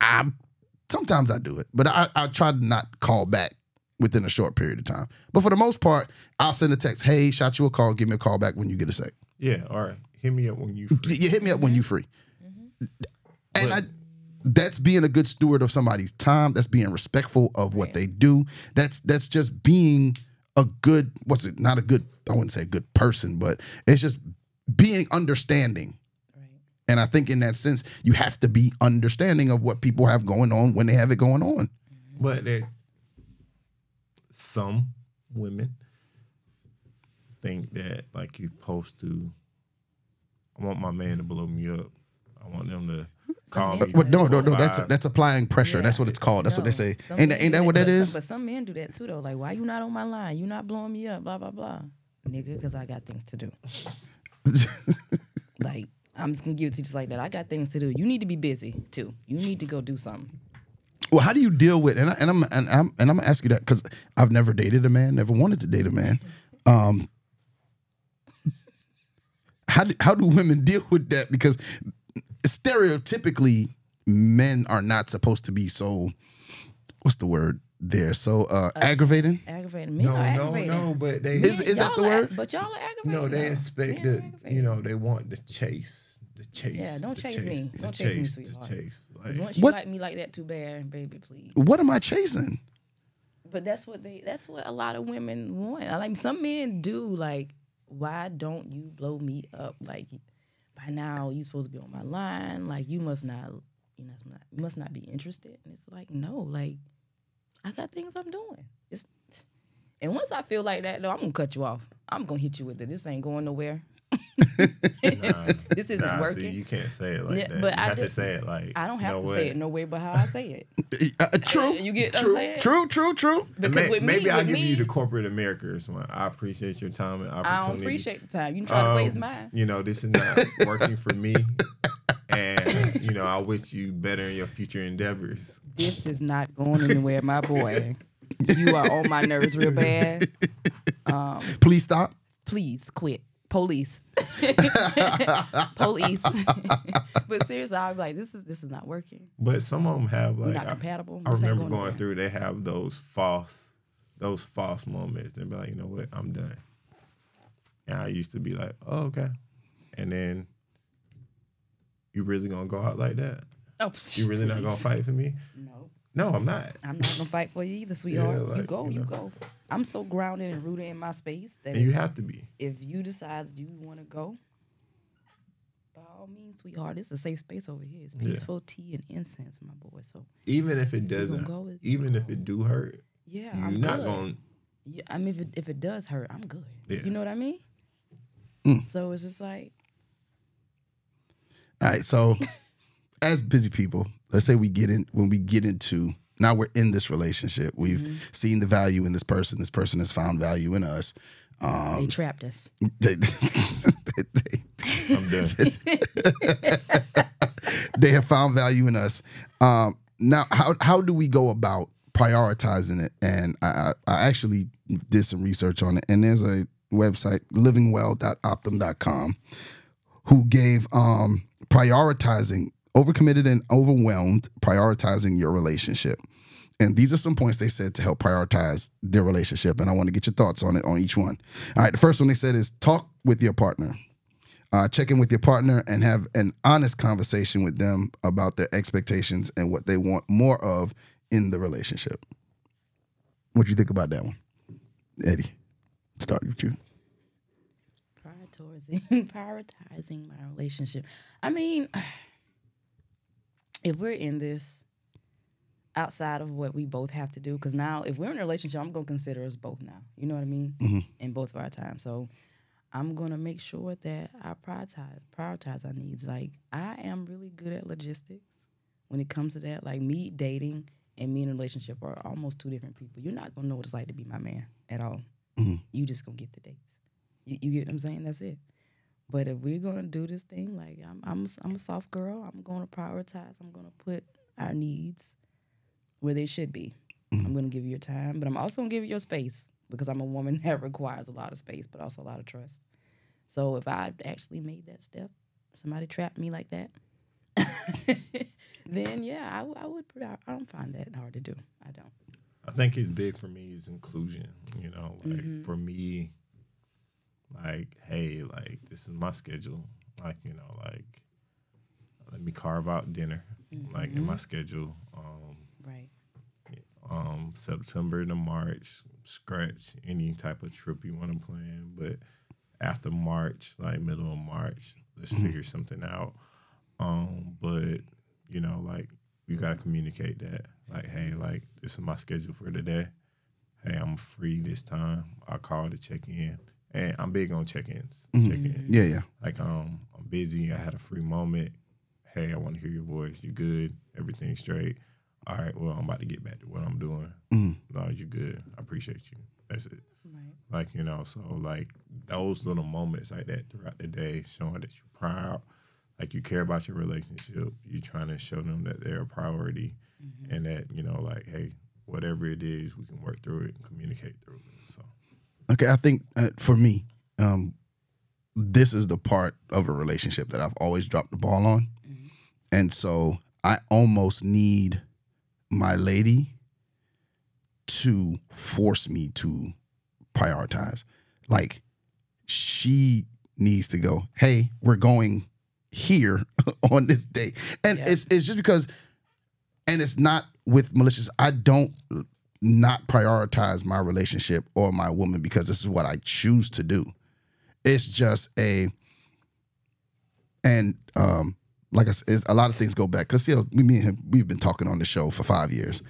I sometimes I do it, but I I try to not call back within a short period of time. But for the most part, I'll send a text. Hey, shot you a call. Give me a call back when you get a sec. yeah, all right. Hit me up when you free. You hit me up when you free. Mm-hmm. And I that's being a good steward of somebody's time. That's being respectful of what they do. That's that's just being a good what's it not a good I wouldn't say a good person, but it's just being understanding. Right. And I think in that sense, you have to be understanding of what people have going on when they have it going on. Mm-hmm. But that some women think that like you supposed to. I want my man to blow me up. I want them to call me. do But no, no, no, that's that's applying pressure. That's what it's called. That's what they say. some Ain't that, ain't that what that but some- but some men do that too, though. Like, why you not on my line? You not blowing me up? Blah blah blah, nigga. Because I got things to do. like, I'm just gonna give it to you just like that. I got things to do. You need to be busy too. You need to go do something. Well, how do you deal with and I, and I'm and I'm and I'm gonna ask you that because I've never dated a man, never wanted to date a man. Um, how do, how do women deal with that? Because stereotypically, men are not supposed to be so. What's the word? They're so uh, aggravating. Aggravating. Men No, are no, aggravating. no. But they Is- is that Y'all the are- word? But y'all are aggravating. no. They expect Men the you know they want the chase, the chase. Yeah, don't the chase me. the Don't chase me, the sweetheart. chase. 'Cause Like, once you What- like me like that too bad, baby, please. What am I chasing? But that's what they that's what a lot of women want. I Like some men do like, why don't you blow me up? Like by now you supposed to be on my line. Like you must not you know, you must not be interested. And it's like, no, like I got things I'm doing. It's and once I feel like that though, I'm gonna cut you off. I'm gonna hit you with it. This ain't going nowhere. Nah, This isn't nah, working. See, you can't say it like Yeah, that. but you I have to just- say it like I don't have you know to say it no way but how I say it. Uh, uh, true. You get what I'm true, saying? True. True. True. Because May- with me, maybe I'll with give me, you the corporate America's one. I appreciate your time and opportunity. I don't appreciate the time. You try to waste Um, mine. You know, this is not working for me. And, you know, I wish you better in your future endeavors. This is not going anywhere, my boy. You are on my nerves real bad. Please stop. Please quit. Police. Police. but seriously, I was like, this is this is not working. But some of them have We're like not I- compatible. I, ain't remember going going through. They have those false those false moments. They'd be like, you know what, I'm done. And I used to be like, oh, okay. And then you really gonna go out like that? Oh, You really not gonna fight for me? No, No, I'm not. I'm not gonna fight for you either, sweetheart. you like, go, you you, go. I'm so grounded and rooted in my space that And you have to be. if you decide you want to go, by all means, sweetheart, it's a safe space over here. It's Yeah. peaceful tea and incense, my boy. So Even if it doesn't, go even if it do hurt, yeah, you're I'm not good. gonna. Yeah, I mean, if it, if it does hurt, I'm good. Yeah. You know what I mean? Mm. So it's just like, All right, so as busy people, let's say we get in when we get into now we're in this relationship. We've Mm-hmm. seen the value in this person. This person has found value in us. they Um, trapped us. they, I'm done. they have found value in us. Um, now, how how do we go about prioritizing it? And I, I I actually did some research on it, and there's a website, livingwell.optum.com, who gave um, prioritizing overcommitted and overwhelmed, prioritizing your relationship. And these are some points they said to help prioritize their relationship. And I want to get your thoughts on it on each one. All right, the first one they said is talk with your partner. Uh, check in with your partner and have an honest conversation with them about their expectations and what they want more of in the relationship. What do you think about that one, Eddie? Start with you. prioritizing prioritizing my relationship. I mean, if we're in this outside of what we both have to do, because now if we're in a relationship, I'm gonna consider us both now. You know what I mean? Mhm. In both of our time, so I'm gonna make sure that I prioritize prioritize our needs. Like I am really good at logistics when it comes to that. Like me dating and me in a relationship are almost two different people. You're not gonna know what it's like to be my man at all. Mhm. You just gonna get the dates. You, you get what I'm saying? That's it. But if we're gonna do this thing, like I'm, I'm, a- I'm a soft girl. I'm gonna prioritize. I'm gonna put our needs where they should be. I'm gonna give you your time, but I'm also gonna give you your space because I'm a woman that requires a lot of space, but also a lot of trust. So if I actually made that step, somebody trapped me like that, then yeah, I, w- I would. Put out, I don't find that hard to do. I don't. I think it's big for me is inclusion. You know, like Mhm. for me, like, hey, like this is my schedule. Like, you know, like let me carve out dinner, like in my schedule. Um, Right. um, September to March, scratch any type of trip you want to plan. But after March, like middle of March, let's figure something out. Um, but you know, like you gotta communicate that. Like, hey, like this is my schedule for today. Hey, I'm free this time. I call to check in, and I'm big on check-ins. Check-in. Yeah, yeah. Like, um, I'm busy. I had a free moment. Hey, I want to hear your voice. You good? Everything straight? All right. Well, I'm about to get back to what I'm doing. Mhm. No, you good? I appreciate you. That's it. Right. Like you know, so like those little moments like that throughout the day, showing that you're proud, like you care about your relationship. You're trying to show them that they're a priority, and that you know, like, hey, whatever it is, we can work through it and communicate through it. Okay, I think uh, for me, um, this is the part of a relationship that I've always dropped the ball on, and so I almost need my lady to force me to prioritize. Like she needs to go, "Hey, we're going here on this day," and Yeah. it's it's just because, and it's not with malicious. I don't not prioritize my relationship or my woman because this is what I choose to do. It's just a, and um, like I said, a lot of things go back because still, we, me and him, we've been talking on the show for five years.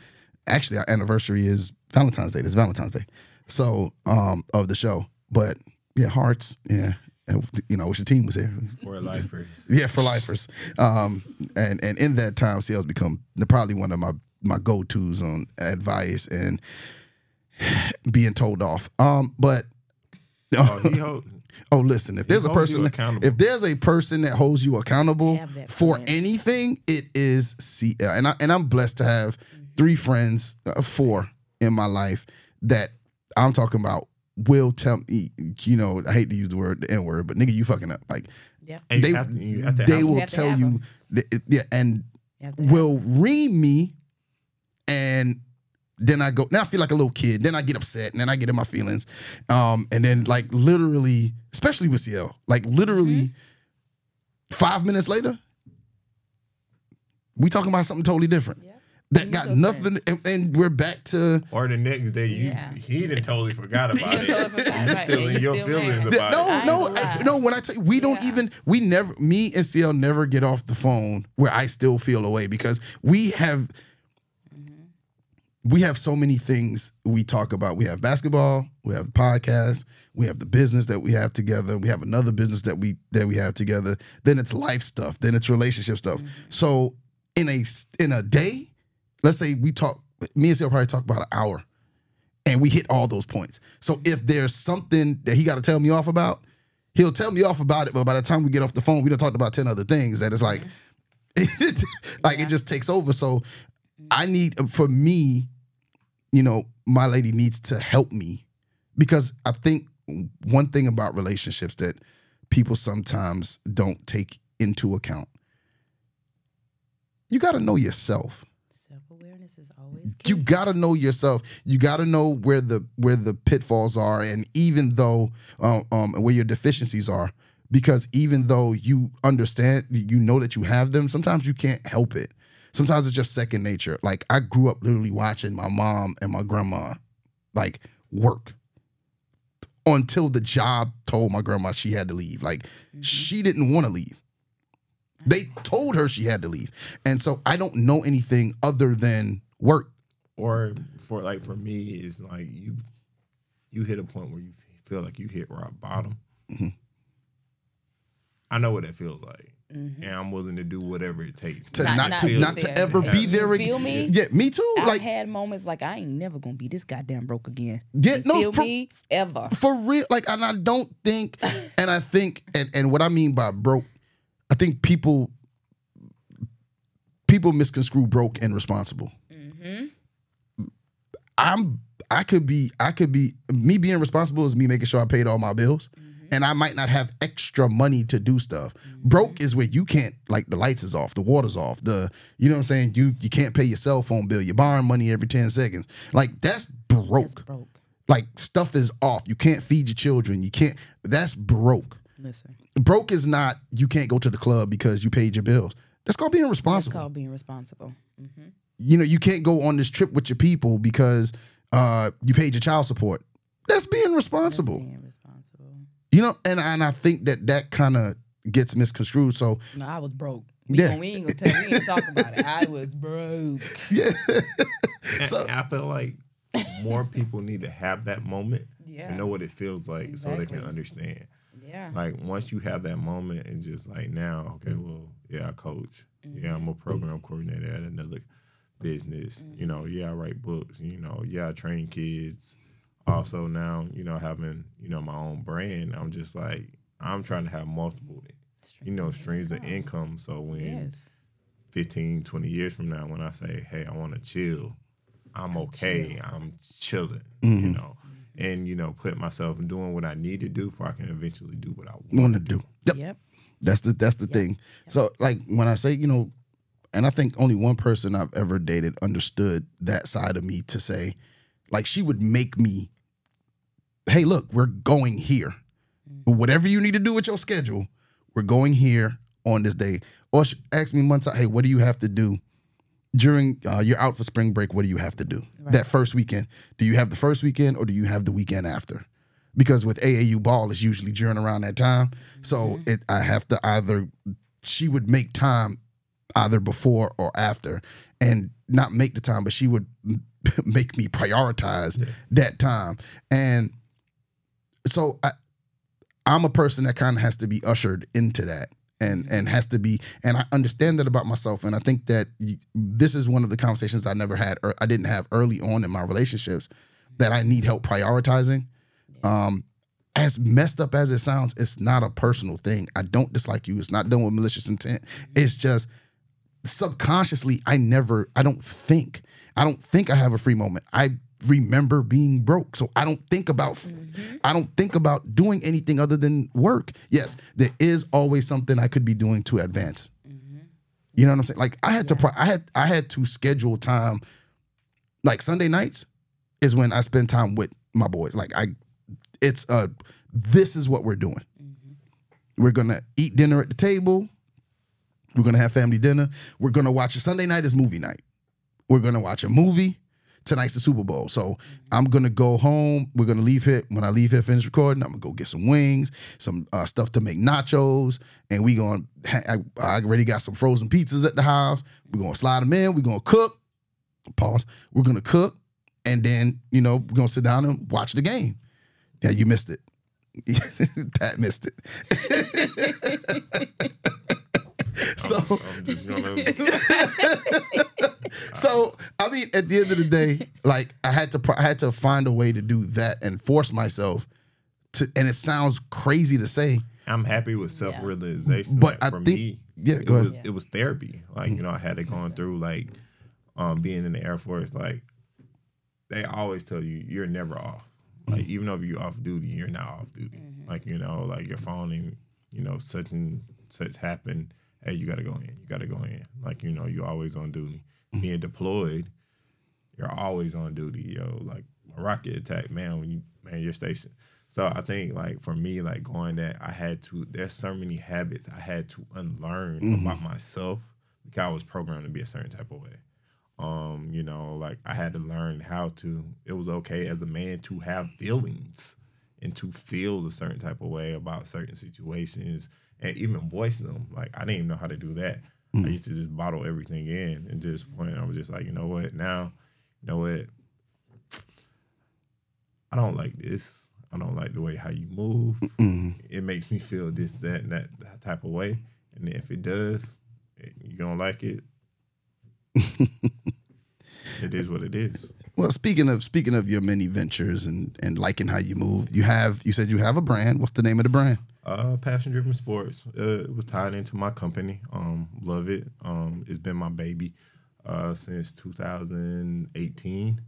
Actually, our anniversary is Valentine's Day. It's Valentine's Day, so um, of the show. But yeah, hearts, yeah, and, you know, wish the team was there. for lifers, Yeah, for lifers. Um, and and in that time, CL's become probably one of my my go tos on advice and being told off. Um, but oh, he hold, oh, listen, if there's a person, if there's a person that holds you accountable for friend. anything, it is CL. And I and I'm blessed to have three friends, uh, four in my life that I'm talking about. Will tell me, you know, I hate to use the word the N word, but nigga, you fucking up. Like Yep. and they have you have to they have will have to tell have you, 'em. th- yeah, and You have to have will ream me and Then I go, now I feel like a little kid. Then I get upset, and then I get in my feelings. Um, and then like literally, especially with CL, like literally five minutes later, we talking about something totally different. That got nothing, and, and we're back to Or the next day, you Yeah. he done totally forgot about it. totally forgot you about it, still and in you your still feelings mad. about no, it. I ain't no, I, no. When I tell you, we don't Yeah. even, we never, me and CL never get off the phone where I still feel away because we have, we have so many things we talk about. We have basketball, we have the podcast, we have the business that we have together, we have another business that we that we have together. Then it's life stuff, then it's relationship stuff. Mm-hmm. So in a in a day, let's say we talk, me and CL probably talk about an hour and we hit all those points. So if there's something that he got to tell me off about, he'll tell me off about it. But by the time we get off the phone, we done talked about ten other things that it's like, like it just takes over. So I need for me, you know, my lady needs to help me because I think one thing about relationships that people sometimes don't take into account. You got to know yourself Is always key. you gotta know yourself. You gotta know where the where the pitfalls are, and even though um, um where your deficiencies are, because even though you understand, you know that you have them. Sometimes you can't help it. Sometimes it's just second nature. Like I grew up literally watching my mom and my grandma like work until the job told my grandma she had to leave. Like she didn't want to leave. They told her she had to leave. And so I don't know anything other than work. Or for like for me, it's like you you hit a point where you feel like you hit rock bottom. Mm-hmm. I know what that feels like, and I'm willing to do whatever it takes to Not- not, not to be not to there. ever be You there feel again. me? Yeah, me too. I've like had moments like I ain't never gonna be this goddamn broke again. Yeah, You no, feel for- me? Ever. for real. Like, and I don't think, and I think, and and what I mean by broke, I think people people misconstrue broke and responsible. Mm-hmm. I'm I could be I could be me being responsible is me making sure I paid all my bills. Mm-hmm. And I might not have extra money to do stuff. Mm-hmm. Broke is where you can't like the lights is off, the water's off, the you know what I'm saying? You you can't pay your cell phone bill, you're borrowing money every 10 seconds. Like that's broke. That's broke. Like stuff is off. You can't feed your children. You can't that's broke. Listen. Broke is not you can't go to the club because you paid your bills. That's called being It's responsible called being responsible. you know, you can't go on this trip with your people because uh, you paid your child support. That's being That's responsible. being responsible. You know, and and I think that that kind of gets misconstrued. So No, I was broke. We, Yeah. yeah. we ain't gonna tell. We ain't talk about it. I was broke. yeah, So- I feel like more people need to have that moment Yeah. and know what it feels like so they can understand. Yeah. Like once you have that moment and just like now, okay, mm. well, yeah, I coach. Yeah, I'm a program coordinator at another business. You know, yeah, I write books. You know, yeah, I train kids. Also now, you know, having you know my own brand, I'm just like I'm trying to have multiple, you know, streams of income. So when Yes. 15, 20 years from now, when I say, hey, I want to chill, I'm okay. I'm chilling, Mm-hmm. you know, and, you know, put myself in doing what I need to do before I can eventually do what I want. want to do. Yep. Yep. That's the that's the thing. So like when I say you know, and I think only one person I've ever dated understood that side of me to say, like she would make me, hey, look, we're going here. Mm. Whatever you need to do with your schedule, we're going here on this day. Or she asked me months time, hey, what do you have to do during uh, you're out for spring break? What do you have to do that first weekend? Do you have the first weekend or do you have the weekend after? Because with AAU ball, it's usually during around that time. So it I have to either she would make time either before or after and not make the time but she would make me prioritize that time and so I, i'm a person that kind of has to be ushered into that and mm-hmm. and has to be and i understand that about myself and i think that you, this is one of the conversations i never had or i didn't have early on in my relationships mm-hmm. that i need help prioritizing um as messed up as it sounds, it's not a personal thing. I don't dislike you. It's not done with malicious intent. Mm-hmm. It's just subconsciously, I never, I don't think, I don't think I have a free moment. I remember being broke. So I don't think about, I don't think about doing anything other than work. Yes, there is always something I could be doing to advance. You know what I'm saying? Like I had to, pri- I had, I had to schedule time like Sunday nights is when I spend time with my boys. Like I, it's uh, this is what we're doing. We're gonna eat dinner at the table. We're gonna have family dinner. We're gonna watch a Sunday night is movie night. We're gonna watch a movie. Tonight's the Super Bowl, so I'm gonna go home. We're gonna leave here. When I leave here, finish recording, I'm gonna go get some wings, some uh, stuff to make nachos, and we going. I, I already got some frozen pizzas at the house. We're gonna slide them in. We're gonna cook. Pause. We're gonna cook, and then you know we're gonna sit down and watch the game. Yeah, you missed it. Pat missed it. so I'm just gonna. so I mean, at the end of the day, like I had to, I had to find a way to do that and force myself to. And it sounds crazy to say, I'm happy with self realization. But like, I for think- me, yeah, it was, ahead. It was therapy. Like you know, I had it going through like um being in the Air Force. Like they always tell you you're never off. Like even though you're off duty, you're not off duty. Like you know, like you're and you know such and such happened. Hey, you got to go in. You got to go in. Like you know, you're always on duty. Being deployed, you're always on duty, yo. Like a rocket attack, man, when you man your station. So I think like for me, like going that I had to there's so many habits I had to unlearn about myself because I was programmed to be a certain type of way. Um, you know, like I had to learn how to it was okay as a man to have feelings and to feel a certain type of way about certain situations and even voice them. Like I didn't even know how to do that. Mm. I used to just bottle everything in and just point I was just like, you know what, now, you know what, I don't like this. I don't like the way how you move. It makes me feel this, that, and that, that type of way. And if it does, you don't like it. it is what it is. well, speaking of speaking of your many ventures and and liking how you move, you have you said you have a brand. What's the name of the brand? Uh, passion driven sports. Uh, it was tied into my company. Um, love it. Um, it's been my baby uh, since 2018.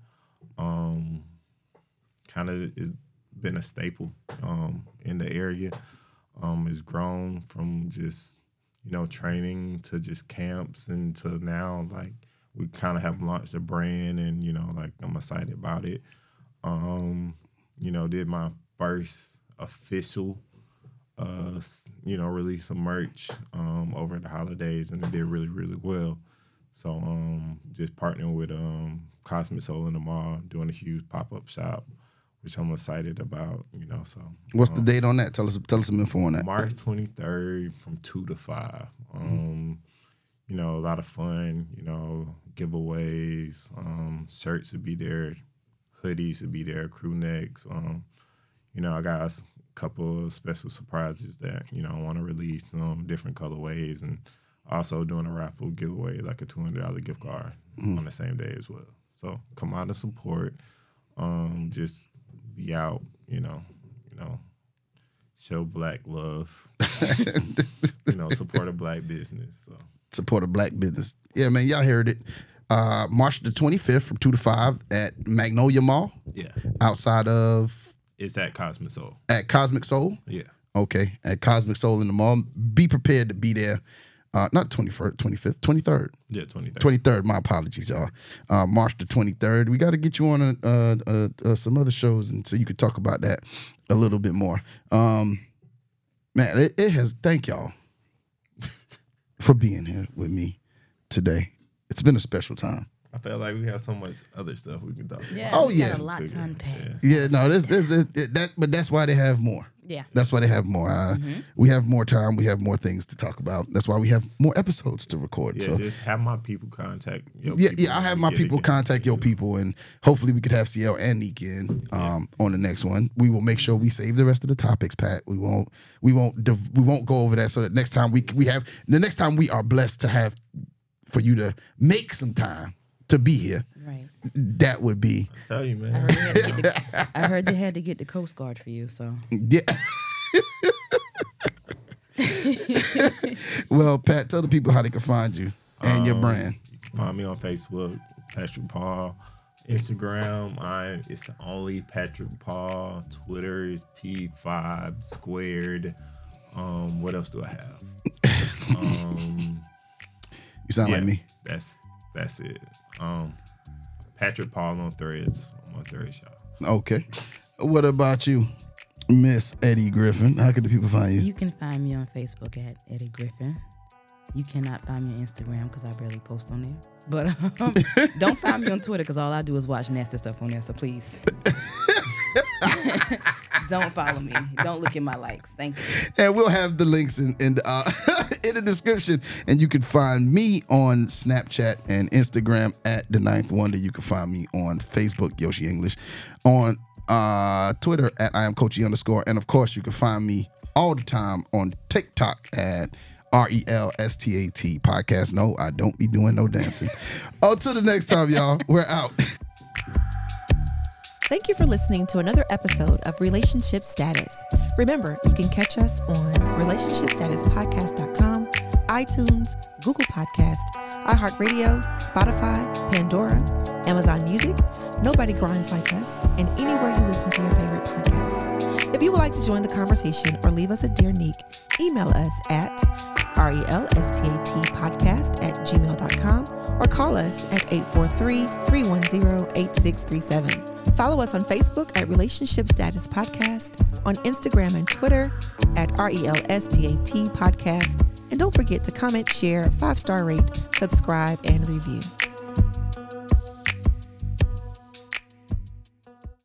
Um, kind of has been a staple um, in the area. Um, it's grown from just you know training to just camps and to now like we kind of have launched a brand and you know like I'm excited about it. Um, you know, did my first official uh, you know, release some merch um, over the holidays, and it did really, really well. So, um, just partnering with um, Cosmic Soul in the mall, doing a huge pop up shop, which I'm excited about. You know, so What's the date on that? Tell us tell us some info on that. March 23rd from 2 to 5. Um, You know, a lot of fun, you know, giveaways, um, shirts would be there, hoodies would be there, crew necks. You know, I got a couple of special surprises that, you know, I want to release, um, different colorways and also doing a raffle giveaway, like a $200 gift card on the same day as well. So come out and support. Um, just be out, you know, you know, show black love, you know, support a black business. So Support a black business. Yeah, man, y'all heard it. Uh, March the 25th from 2 to 5 at Magnolia Mall yeah, outside of it's at Cosmic Soul. at Cosmic Soul. Yeah. Okay, at Cosmic Soul in the mall. Be prepared to be there. Uh, not 21st, 25th, 23rd. Yeah, 23rd. 23rd. My apologies, y'all. Uh, March the 23rd. We got to get you on a, uh, uh, uh, some other shows, and so you could talk about that a little bit more. Um, man, it, it has. Thank y'all for being here with me today. It's been a special time. I felt like we have so much other stuff we can talk about. Yeah. Oh, we yeah. Got a lot to unpack. Yeah, no, this, this, this, that, but that's why they have more. Yeah. That's why they have more. Uh, Mm-hmm. We have more time. We have more things to talk about. That's why we have more episodes to record. Yeah, so just have my people contact. Your yeah, people yeah, I when have we my get people together. contact your people, and hopefully we could have CL and Nique in um, on the next one. We will make sure we save the rest of the topics, Pat. We won't, we won't, div- we won't go over that. So that next time we we have the next time we are blessed to have for you to make some time to be here. Right. That would be I tell you, I man. heard, they had to get the, I heard they had to get the Coast Guard for you. So yeah. well, Pat, tell the people how they can find you and your Um, brand. You can find me on Facebook, Patrick Paul. Instagram, I it's only Patrick Paul. Twitter is P5 squared. Um, what else do I have? um, You sound yeah, like me. That's that's it. Um, Patrick Paul on Threads. I'm on Threads, y'all. Okay. What about you, Miss Eddie Griffin? How can the people find you? You can find me on Facebook at Eddie Griffin. You cannot find me on Instagram because I barely post on there. But um, don't find me on Twitter because all I do is watch nasty stuff on there. So please. don't follow me. Don't look at my likes. Thank you. and we'll have the links in in, uh, in the description. And you can find me on Snapchat and Instagram at the Ninth Wonder. You can find me on Facebook, Yoshi English, on uh, Twitter at I am Coachy underscore, and of course you can find me all the time on TikTok at. R E L S T A T podcast. No, I don't be doing no dancing. Until the next time, y'all, we're out. Thank you for listening to another episode of Relationship Status. Remember, you can catch us on relationshipstatuspodcast.com, iTunes, Google Podcast, iHeartRadio, Spotify, Pandora, Amazon Music, Nobody Grinds Like Us, and anywhere you listen to your favorite podcasts. If you would like to join the conversation or leave us a dear nick, email us at R-E-L-S-T-A-T podcast at gmail.com or call us at 843-310-8637. Follow us on Facebook at Relationship Status Podcast, on Instagram and Twitter at R-E-L-S-T-A-T podcast. And don't forget to comment, share, five-star rate, subscribe, and review.